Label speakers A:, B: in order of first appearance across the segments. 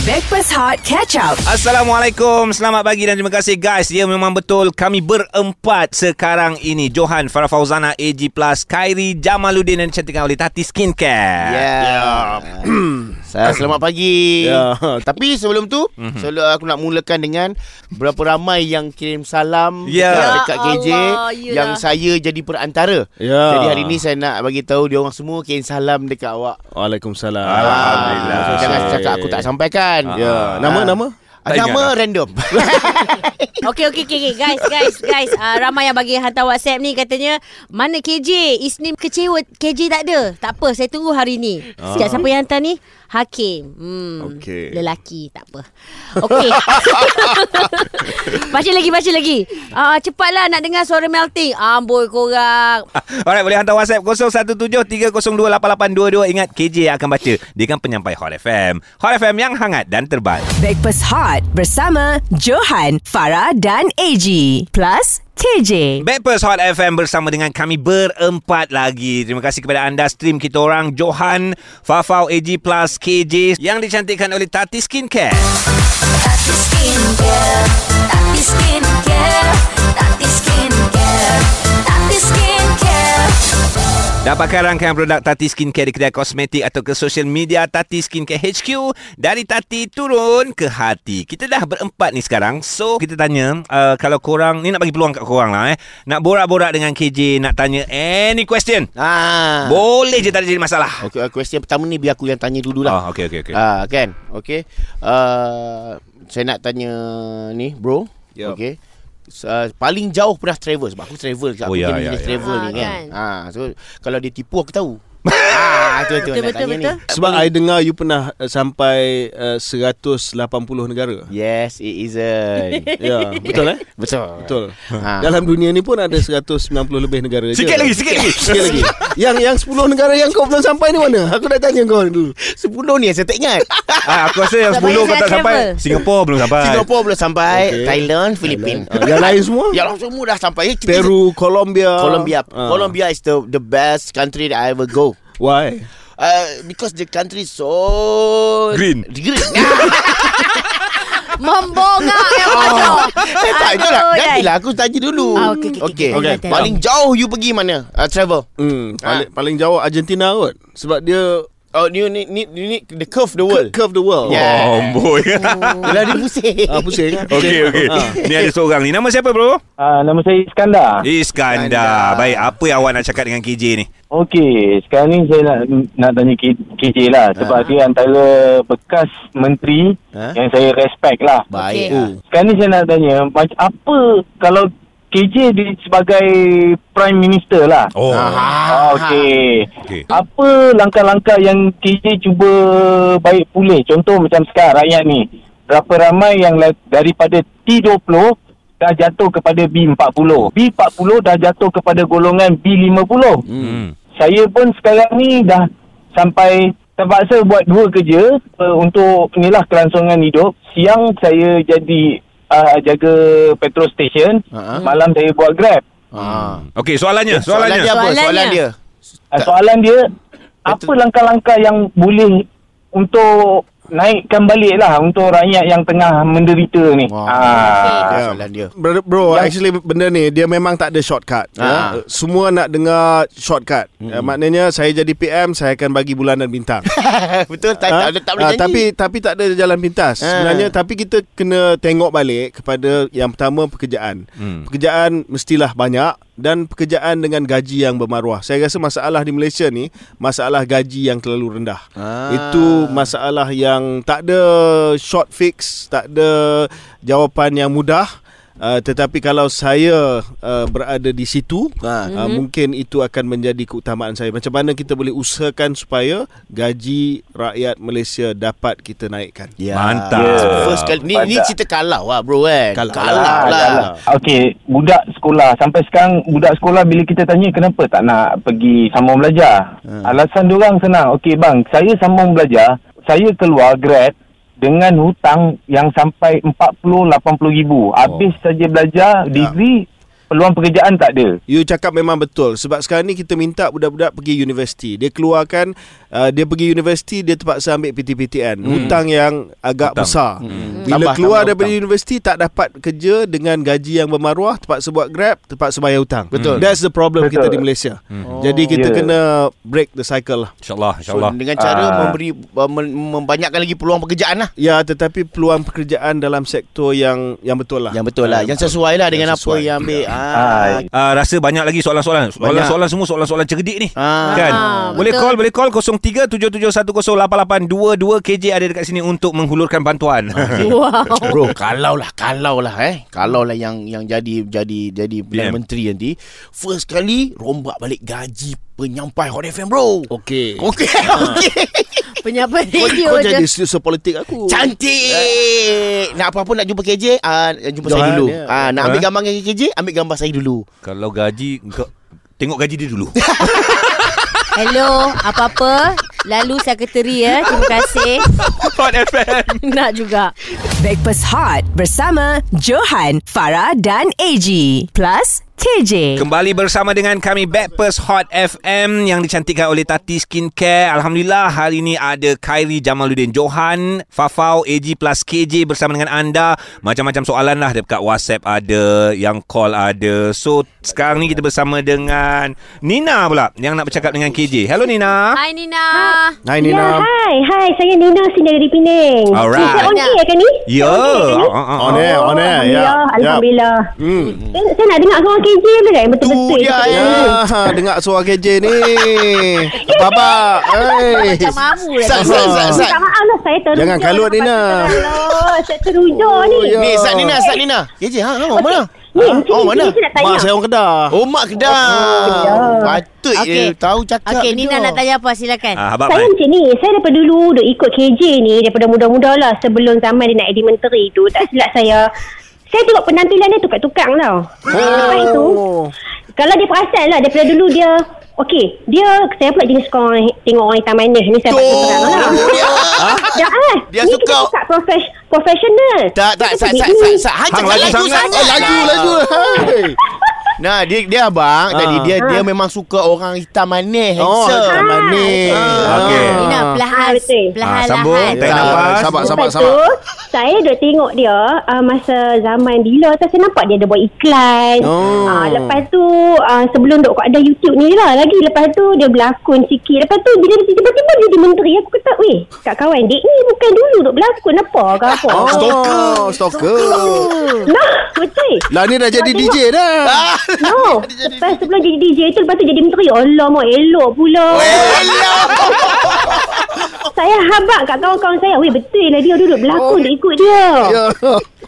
A: Breakfast Hot Catch Up.
B: Assalamualaikum. Selamat pagi dan terima kasih guys. Ya memang betul Kami berempat sekarang ini. Johan, Farah Fauzana, AG Plus Khairi, Jamaluddin Dan dicantikkan oleh Tati Skincare.
C: Ya. Saya selamat pagi.
D: Ya.
C: Tapi sebelum tu,
B: Mhm.
C: sebelum aku nak mulakan dengan berapa ramai yang kirim salam
B: Ya.
C: dekat,
B: Ya
C: KJ
E: Allah, yelah.
C: yang saya jadi perantara.
D: Ya.
C: Jadi hari ni saya nak bagi tahu dia orang semua kirim salam dekat awak.
D: Waalaikumsalam.
B: Alhamdulillah.
C: Ah, Jangan cakap aku tak sampaikan.
D: Ya, nama
C: Ah.
D: nama?
B: Tak
C: Nama
B: ingat
C: random.
E: Okey okey okey okay. guys guys guys uh, ramai yang bagi hantar WhatsApp ni katanya mana KJ Isnin kecewa KJ tak ada. Tak apa saya tunggu hari ni.
B: Ah.
E: Sekejap siapa yang hantar ni? Hakim. Hmm.
D: Okey.
E: Lelaki tak apa. Okey. baca lagi baca lagi. Ah uh, cepatlah nak dengar suara melting. Amboi korang.
B: Alright boleh hantar WhatsApp 0173028822 Ingat KJ yang akan baca Dia kan penyampai Hot FM Hot FM yang hangat dan terbaik
A: Breakfast Hot bersama Johan, Farah dan AG. Plus KJ.
B: Backpast Hot FM bersama dengan kami berempat lagi. Terima kasih kepada anda stream kita orang Johan, Fafau, AG Plus, KJ yang dicantikkan oleh Tati Skincare.
F: Tati Skincare, Tati Skincare,
B: Dapatkan rangkaian produk Tati Skincare di kedai kosmetik atau ke social media Tati Skincare HQ. Dari Tati turun ke hati. Kita dah berempat ni sekarang. So, kita tanya uh, kalau korang, ni nak bagi peluang kat korang lah eh. Nak borak-borak dengan KJ, nak tanya any question.
C: ah.
B: Boleh je tak ada jadi masalah.
C: Okey, question pertama ni biar aku yang tanya dululah.
B: Oh, okey, okey, okey.
C: Ah, kan? Okey. Uh, saya nak tanya ni, bro.
D: Yup.
C: Okey. Uh, paling jauh pernah travel sebab aku travel kat
B: Oh,
C: aku
B: ya, ya, ya.
C: travel
E: Ah,
C: ni kan.
E: kan.
C: Ha so kalau dia tipu aku tahu. Ah tu tu
E: Betul,
C: nak
E: betul,
C: tanya
E: betul.
C: ni.
D: Sebab I dengar you pernah uh, sampai uh, 180 negara.
C: Yes, it isn't.
D: Ya, betul eh?
C: betul.
D: Betul.
C: Ha.
D: Dalam dunia ni pun ada 190 lebih negara je.
B: Sikit lagi, sikit lagi.
D: Sikit lagi. yang yang 10 negara yang kau belum sampai ni mana? Aku dah tanya kau dulu.
C: 10 ni yang saya tak ingat.
B: Ah, aku rasa yang
E: Tak
B: 10
E: payah
B: kau
E: saya
B: tak sampai.
E: travel.
B: Singapura belum sampai.
C: Singapura belum sampai,
D: Okey.
C: Thailand, Filipina.
D: Ah, yang lain semua?
C: Yang lain semua dah sampai.
D: Peru, Colombia.
C: Colombia.
D: Ah.
C: Colombia is the the best country that I ever go.
D: Why?
C: Uh, because the country is so
B: Green.
C: Green.
E: Membongak yang bodoh.
C: Eh, tak, itulah.
E: Aduh,
C: Gantilah aku tanya dulu.
E: Ah, okey, okey, okey.
C: Okey.
E: Okey.
C: Paling jauh you pergi mana? Uh, travel.
D: Hmm, paling paling jauh Argentina kot. Sebab dia
C: Oh, you need, need, you need the curve the world.
D: curve the world.
C: Yeah.
B: Oh, boy.
C: Yelah dia pusing.
D: Ah, pusing.
B: Okey, okey.
D: Ah.
B: Ni ada seorang ni. Nama siapa, bro?
G: Uh, nama saya Iskandar.
B: Iskandar.
C: Iskandar.
B: Baik, apa yang awak nak cakap dengan KJ ni?
G: Okey, sekarang ni saya nak nak tanya KJ lah sebab
C: Ha.
G: dia antara bekas menteri
C: Ha?
G: yang saya respect lah.
C: Baik.
E: Okey.
C: ah.
G: Sekarang ni saya nak tanya macam apa kalau KJ di sebagai prime minister lah.
B: Oh.
G: Ah, okey.
B: Okey.
G: Apa langkah-langkah yang KJ cuba baik pulih? Contoh macam sekarang rakyat ni. Berapa ramai yang daripada T20 dah jatuh kepada B40. B40 dah jatuh kepada golongan B50.
B: Hmm.
G: Saya pun sekarang ni dah sampai terpaksa buat dua kerja uh, untuk inilah kelangsungan hidup. Siang saya jadi uh, jaga petrol station,
C: Ha-ha.
G: malam saya buat Grab.
C: Ah.
B: Okey, soalannya,
C: Soalan
B: soalannya.
C: dia apa?
E: Soalannya.
C: Soalan dia.
G: Uh, soalan dia apa langkah-langkah yang boleh untuk naikkan balik lah untuk rakyat yang tengah menderita ni.
C: Wah.
G: Ah.
C: Ah, dia.
D: Bro, bro
G: Yang-
D: actually benda ni dia memang tak ada shortcut.
C: Ah.
D: Ya. Semua nak dengar shortcut. Hmm. maknanya saya jadi PM saya akan bagi bulanan bintang.
C: Betul tak,
D: Ah,
C: tak, tak, tak boleh
D: ah,
C: janji.
D: tapi tapi tak ada jalan pintas.
C: Ah.
D: Sebenarnya tapi kita kena tengok balik kepada yang pertama pekerjaan.
B: Hmm.
D: Pekerjaan mestilah banyak dan pekerjaan dengan gaji yang bermaruah. Saya rasa masalah di Malaysia ni masalah gaji yang terlalu rendah.
C: Ah.
D: Itu masalah yang tak ada short fix, tak ada jawapan yang mudah. Uh, tetapi kalau saya uh, berada di situ,
C: Ha.
D: uh, mungkin itu akan menjadi keutamaan saya. Macam mana kita boleh usahakan supaya gaji rakyat Malaysia dapat kita naikkan.
C: Ya.
B: Mantap.
C: First kali ni ni cerita kalau lah bro kan.
D: Kalau.
C: kalau
G: Ah,
C: lah.
G: dah lah. Okey, budak sekolah sampai sekarang budak sekolah bila kita tanya kenapa tak nak pergi sambung belajar.
C: Hmm.
G: Alasan diorang senang. Okey bang, saya sambung belajar, saya keluar grad dengan hutang yang sampai 40 80 ribu. Habis saja belajar degree peluang pekerjaan tak ada.
D: You cakap memang betul sebab sekarang ni kita minta budak-budak pergi universiti. Dia keluarkan uh, dia pergi universiti dia terpaksa ambil PTPTN. Hmm. Hutang yang agak
B: Hutang.
D: besar.
C: Hmm.
D: Bila
C: Tambah,
D: keluar
C: tambah
D: daripada
C: hutang.
D: universiti tak dapat kerja dengan gaji yang bermaruah, terpaksa buat Grab, terpaksa bayar hutang.
C: Betul.
D: That's the problem
G: Betul.
D: kita di Malaysia.
B: Hmm.
D: Jadi kita
G: Ya.
D: kena break the cycle lah.
B: InsyaAllah,
C: So,
B: insyaAllah.
C: dengan cara
G: Ah.
C: memberi uh, mem- membanyakkan lagi peluang pekerjaan lah.
D: Ya, tetapi peluang pekerjaan dalam sektor yang yang betul lah.
C: Yang betul lah, yang sesuai lah dengan
D: Yang
C: apa
D: sesuai.
C: yang ambil. Ah.
G: Ah,
B: Uh, rasa banyak lagi soalan-soalan. Soalan-soalan semua soalan-soalan cerdik ni.
C: Ah.
B: Kan?
E: Ah,
B: boleh
E: betul.
B: call, boleh call 0377108822 KJ ada dekat sini untuk menghulurkan bantuan.
E: Wow.
C: Bro, kalau lah, kalau lah eh, kalau lah yang yang jadi jadi jadi Perdana
B: PM.
C: Menteri nanti, first kali rombak balik gaji penyampai Hot FM bro.
D: Okey.
C: Okey, okey.
E: Penyampai
D: Kau,
E: radio
D: kau
E: je.
D: jadi steward politik aku.
C: Cantik. Nak apa-apa nak jumpa KJ, ah jumpa saya
D: Johan,
C: dulu.
D: ya.
C: Ah nak ambil
B: Ha?
C: gambar dengan KJ, ambil gambar saya dulu.
B: Kalau gaji kau tengok gaji dia dulu.
E: Hello, apa-apa? Lalu sekretari ya. Terima kasih.
B: Hot FM.
E: Nak juga.
A: Breakfast Hot bersama Johan, Farah dan AG. Plus KJ.
B: Kembali bersama dengan kami Backpast Hot FM yang dicantikkan oleh Tati Skincare. Alhamdulillah hari ini ada Khairi Jamaluddin Johan, Fafau, AG plus KJ bersama dengan anda. Macam-macam soalan lah dekat WhatsApp ada, yang call ada. So sekarang ni kita bersama dengan Nina pula yang nak bercakap dengan KJ. Hello Nina.
E: Hai Nina.
D: Hai
H: Ya,
D: Nina.
H: hai. Hai, saya Nina sini dari Penang.
B: Alright.
H: Ni, Saya on air ke ni?
B: Ya.
H: On air.
D: On air, on air. Ya.
H: Alhamdulillah.
D: Hmm.
H: Saya, saya nak dengar suara KJ tu kan? Betul-betul.
C: Tu dia, ya.
D: Ya, dengar suara KJ ni. Hey.
E: Macam mamu dah.
C: Sat, sat, sat, sat.
H: Minta maaf lah saya teruja.
D: Jangan kalut, Nina.
H: Allah, saya teruja ni.
D: Oh, ya.
C: Ni Sat Nina, Sat Nina. KJ, ha, ha mana?
H: Ni,
C: Ha? Oh, mana?
D: Mak saya orang Kedah.
C: Oh, mak Kedah. Patut
E: Okey.
C: okay. tahu cakap.
E: Okey, Nina nak tanya apa? Silakan.
B: Ah, abang
H: Saya macam ni Saya daripada dulu Duk ikut KJ ni Daripada muda-muda lah Sebelum zaman dia nak jadi menteri tu Tak silap saya Saya tengok penampilan dia Tukar-tukar tau Lepas itu Kalau dia perasan lah Daripada dulu dia Okey Dia Saya pula jenis orang, Tengok orang hitam manis Ni saya
C: Tu.
H: patut terang lah
C: Dia.
H: Ya, ah,
C: Dia
H: ni
C: suka-
H: kita profes, professional
C: Tak, tak,
H: Kita
C: Sat, Sat,
H: ni-
C: Sat, Sat. Han
B: Hang
C: cakap
B: laju
C: laju
B: sangat.
C: sangat.
D: Oh, laju, laju.
C: Nah, dia dia abang tadi
D: Ah.
C: dia dia memang suka orang hitam manis,
D: Oh,
C: handsome.
D: hitam manis.
C: Ah.
B: Okey.
H: Ah,
E: perlahan.
H: betul.
E: Perlahan-lahan.
B: Ah, sambung. Tarik
D: Ya,
B: nafas.
D: Sabar, sabar, sabar.
H: tu Saya duk tengok dia uh, Masa zaman bila tu Saya nampak dia ada buat iklan
D: Oh.
H: uh, Lepas tu uh, Sebelum duk ada YouTube ni lah Lagi lepas tu Dia berlakon sikit Lepas tu bila dia tiba-tiba dia jadi menteri Aku kata Weh Kak kawan Dek ni bukan dulu duk berlakon apa ke apa
D: Oh,
C: Stalker.
D: Stalker.
H: Nah betul
D: Lah ni dah jadi DJ dah.
C: Ah.
H: No Lepas sebelum jadi DJ tu Lepas tu jadi menteri Allah mau elok pula
C: Elok.
H: Saya habak kat kawan-kawan saya Weh betul lah dia duduk berlakon Duk ikut dia
D: Ya.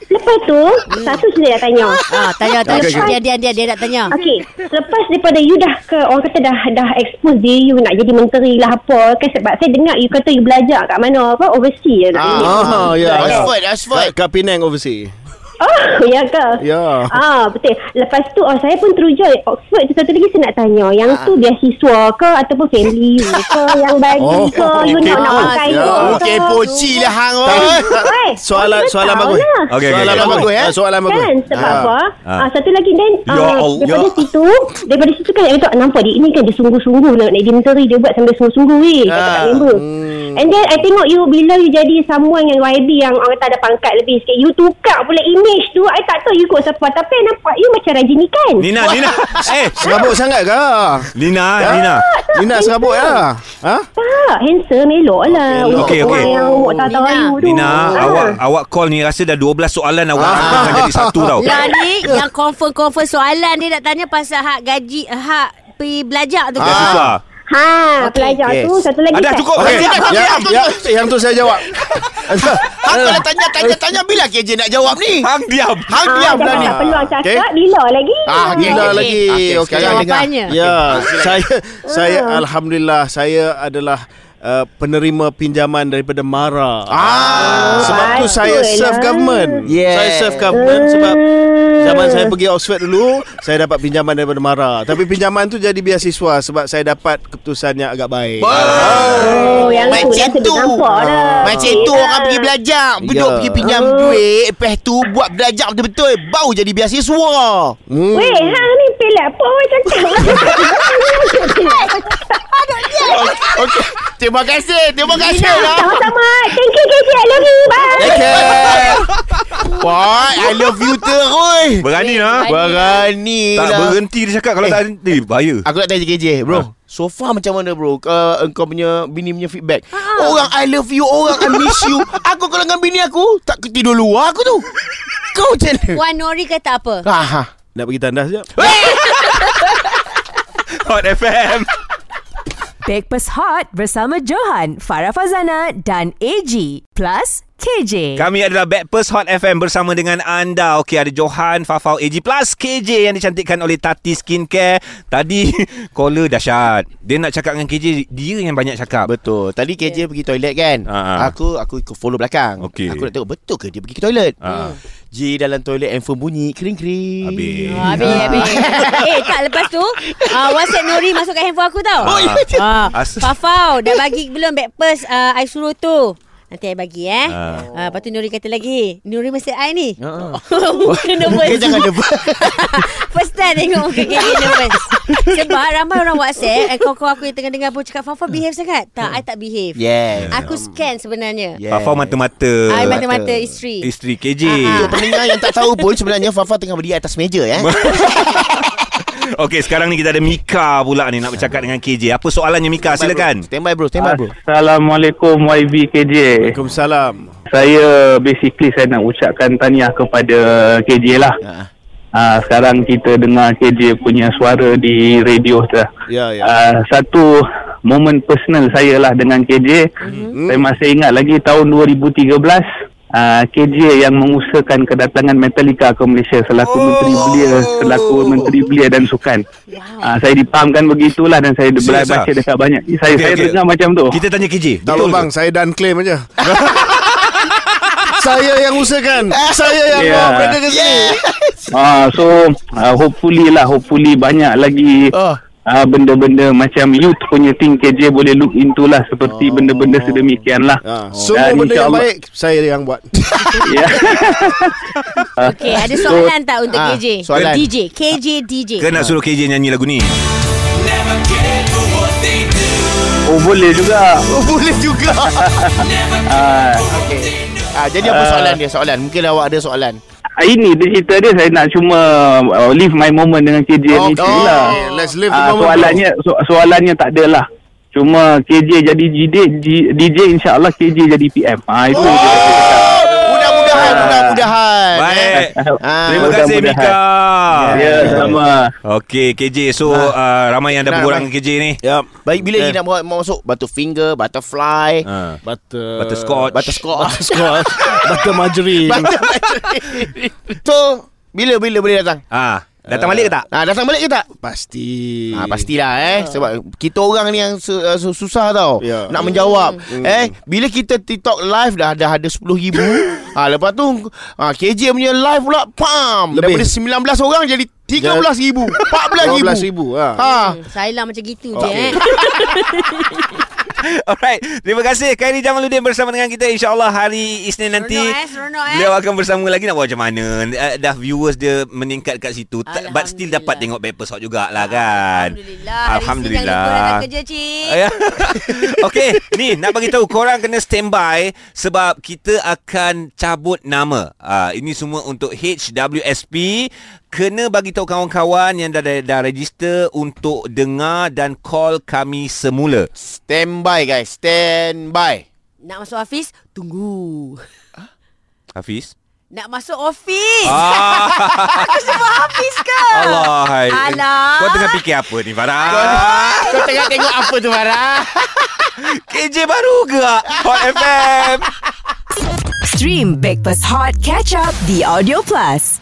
H: Lepas tu Satu saya nak tanya
E: Ah, tanya, tanya.
D: Okey.
E: Dia, dia, dia, dia nak tanya.
H: Okey, lepas daripada you dah ke orang kata dah dah expose diri you nak jadi menteri lah apa kan sebab saya dengar you kata you belajar kat mana apa overseas nak jadi.
D: Ah, ya.
C: Oxford, Oxford.
D: Kat, kat Penang overseas.
H: Oh, ya ke?
D: Ya.
H: Ah, betul. Lepas tu oh, saya pun teruja Oxford tu satu lagi saya nak tanya, yang tu beasiswa ke ataupun family you ke yang bagi
D: Oh,
H: ke you
D: okey.
H: nak nak
E: Ah,
H: pakai
D: ya.
H: you ke?
C: Okey, poci lah hang
D: soalan soalan bagus.
B: Okey, okey,
C: Soalan bagus eh.
D: Ah, Soalan bagus.
H: Kan sebab
D: Ah.
H: apa
B: Ah.
H: ah. Satu lagi Dan
B: Ya
H: ah. Daripada
B: Ya.
H: situ Daripada situ kan Itu nampak dia Ini kan dia sungguh-sungguh Nak jadi menteri Dia buat sambil sungguh-sungguh weh Kata kat
C: Ah.
H: member
D: Hmm.
H: And then I tengok you Bila you jadi someone yang YB Yang orang kata ada pangkat lebih sikit You tukar pula image tu I tak tahu you ikut siapa Tapi I nampak you macam Rajini kan
B: Nina, Nina. Eh,
D: Serabut sangat ke?
B: Nina, Nina.
D: Nina serabut lah. Ha?
H: Tak Handsome elok lah
B: okey.
H: Orang yang umur tak tahu
E: Nina.
B: Nina,
H: Ah.
B: awak awak call ni rasa dah 12 soalan awak
D: Ah.
B: akan jadi satu tau.
E: Lah ni yang confirm-confirm soalan dia nak tanya pasal hak gaji hak pergi belajar tu.
B: Dah suka.
H: Ha Pelajar
C: Yes.
H: tu Satu lagi
B: Ada
H: kan
B: cukup.
D: Okey.
B: Okey.
D: Ya, ya, yang tu saya jawab.
C: Hang kalau tanya tanya tanya bila KJ nak jawab ni?
B: Hang diam.
C: Hang
H: Ah,
C: diam lah ni.
H: tak peluang cakap
D: Okey.
H: Bila lagi
C: Ah,
D: Gila
E: Okey.
D: lagi.
C: Okey,
D: Okey.
C: sekarang dengar.
E: Jawapannya.
D: Ya, saya saya alhamdulillah saya adalah uh, penerima pinjaman daripada Mara.
C: Ah,
D: sebab tu saya serve
H: lah.
D: government.
C: Yeah.
D: Saya serve government sebab Zaman saya pergi Oxford dulu Saya dapat pinjaman daripada Mara Tapi pinjaman tu jadi beasiswa Sebab saya dapat keputusan yang agak baik
H: Oh, yang tu
C: Macam tu
H: tu. dah.
C: Macam tu orang pergi belajar Duduk
D: Ya.
C: pergi pinjam duit Lepas tu buat belajar betul-betul Baru jadi beasiswa
D: hmm.
H: Weh, hang ni pelak apa orang cakap.
C: Okey Terima kasih Terima kasih lah
H: Sama-sama. Thank you, KJ. I love you. Bye.
C: Take care Boy I love you terus
B: Berani lah.
C: Berani
B: Tak
C: lah
B: berhenti dia cakap kalau
C: Eh.
B: tak berhenti bahaya.
C: Aku nak tanya KJ Bro
B: Ha.
C: So far macam mana bro uh, Engkau punya Bini punya feedback Orang I love you Orang I miss you Aku kalau dengan bini aku Tak tidur luar aku tu Kau macam mana
E: Wan Nori kata apa?
C: ha, ha.
D: Nak pergi tandas sekejap
B: Hot FM.
A: Breakfast Hot bersama Johan, Farah Fazana dan AG. Plus KJ.
B: Kami adalah Backpast Hot FM bersama dengan anda. Okey, ada Johan, Fafau, AG plus KJ yang dicantikkan oleh Tati Skincare. Tadi caller dahsyat. Dia nak cakap dengan KJ, dia yang banyak cakap.
C: Betul Tadi KJ pergi toilet kan
B: ha.
C: Aku aku ikut follow belakang
B: Okey.
C: Aku nak tengok betul ke dia pergi ke toilet
B: Ha.
C: Ji dalam toilet handphone bunyi Kering-kering
B: Habis.
E: Oh, habis, habis. eh, tak lepas tu, uh, WhatsApp Nori masuk kat handphone aku tau.
C: Oh, ya.
E: Ah,
B: As-
E: Fafau, dah bagi belum backpast uh, I suruh tu. Nanti I bagi eh.
B: Ah.
E: Uh, lepas tu Nuri kata lagi, Nuri mesti I ni.
C: Ha.
E: Muka nervous.
C: Kau jangan nervous
E: Time tengok muka KJ nervous. Sebab ramai orang WhatsApp, eh, kawan-kawan aku yang tengah dengar pun cakap, Fafau behave sangat. Tak, I tak behave.
C: Yes
E: Aku scan sebenarnya.
C: Yes.
B: Fafau mata-mata.
E: I mata-mata isteri.
B: Isteri KJ.
E: Ah, ah.
C: Untuk pendengar yang tak tahu pun Sebenarnya Fafa tengah berdiri atas meja eh.
B: Okey, sekarang ni kita ada Mika pula ni nak bercakap dengan KJ. Apa soalannya Mika? Silakan.
C: Stand by bro Stand by bro
I: Assalamualaikum YB KJ.
D: Waalaikumsalam
I: Saya basically saya nak ucapkan tahniah kepada KJ lah.
C: ha.
I: Uh, sekarang kita dengar KJ punya suara di radio tu.
D: Ya ya
I: Uh, satu momen personal saya lah dengan KJ.
D: Hmm.
I: Saya masih ingat lagi tahun 2013 uh, KJ yang mengusahakan kedatangan Metallica ke Malaysia selaku
C: Oh.
I: menteri belia selaku menteri belia dan sukan.
E: Wow.
I: Uh, saya dipahamkan begitulah dan saya
B: Serius ah?
I: baca dekat banyak. Saya
B: Okey,
I: saya
B: okey.
I: dengar macam tu.
B: Kita tanya KJ.
D: Tak apa bang Saya dan claim aja Saya yang usahakan Saya yang
I: Ya.
D: bawa mereka ke sini
I: Ah, so uh, hopefully lah hopefully banyak lagi
C: Oh.
I: uh, benda-benda macam youth punya thing KJ boleh look into lah seperti
C: Oh.
I: benda-benda sedemikian lah.
D: ha. Semua
I: Dan
D: benda yang
I: insyaAllah-
D: baik Saya yang buat.
E: Okey, ada soalan tak untuk
C: Ah,
E: KJ?
C: soalan.
E: DJ, KJ DJ.
B: Ke nak suruh KJ nyanyi lagu ni?
I: oh boleh juga.
C: Oh, boleh juga
I: Ah,
C: okay. Ah, Jadi apa soalan dia Soalan Mungkin awak ada soalan
I: ini dia cerita dia saya nak cuma uh, live my moment dengan KJ
C: Oh,
I: ni
C: oh.
I: lah.
D: Let's live the
I: Ah,
D: moment
I: soalannya so, soalannya tak adalah. Cuma KJ jadi DJ, DJ insya-Allah KJ jadi PM. Ah itu dia saya cakap.
C: Mudah-mudahan
I: Ah.
C: Mudah-mudahan
B: Baik.
C: Ah.
B: Terima kasih
I: mudah-mudahan.
B: Mika.
I: Ya, sama.
B: Okey, KJ. So, uh, ramai yang dah
C: baik.
B: dengan KJ ni.
D: Ya
C: Baik bila
D: Eh.
C: dia nak masuk Butterfinger Butterfly
B: Ha.
D: Butter
B: Butterscotch.
C: Butterscotch
D: Butterscotch Butter margarine
C: Butter So Bila bila boleh datang
B: Ah, datang balik ke tak?
C: Ah, datang balik ke tak?
D: Pasti
C: Ah, pastilah eh sebab kita orang ni yang su- uh, su- susah tau
D: Ya.
C: nak menjawab. Eh bila kita TikTok live dah dah ada 10,000. ah lepas tu ah, KJ punya live pula pam
D: Lebih.
C: daripada 19 orang jadi 13,000, 14,000.
D: 12,000 ha.
C: Ha.
E: Hmm, Sailah macam gitu je
C: Okey.
E: eh.
B: Alright, terima kasih Khairi Jamaluddin bersama dengan kita insya-Allah hari Isnin nanti.
E: Seronok, eh, seronok, eh.
B: Beliau akan bersama lagi nak buat macam mana. Uh, dah viewers dia meningkat kat situ. But still dapat tengok Backpast Hot jugalah kan.
E: Alhamdulillah.
B: Alhamdulillah.
E: Dah datang kerja, Cik.
B: Ya. Okey, ni nak bagi tahu korang kena standby sebab kita akan cabut nama. Ah ini semua untuk HWSP. Kena bagi tahu kawan-kawan yang dah, dah, dah register untuk dengar dan call kami semula.
C: Stand by guys, stand by.
E: Nak masuk office, tunggu.
B: Hafiz.
E: Nak masuk office.
B: Ah.
E: Aku sebut office ke?
B: Allah. hai.
E: Alah.
B: Kau tengah fikir apa ni Farah?
C: Kau tengah tengok apa tu Farah?
B: KJ baru ke? Hot FM.
A: Stream Breakfast Hot Catch Up di Audio Plus.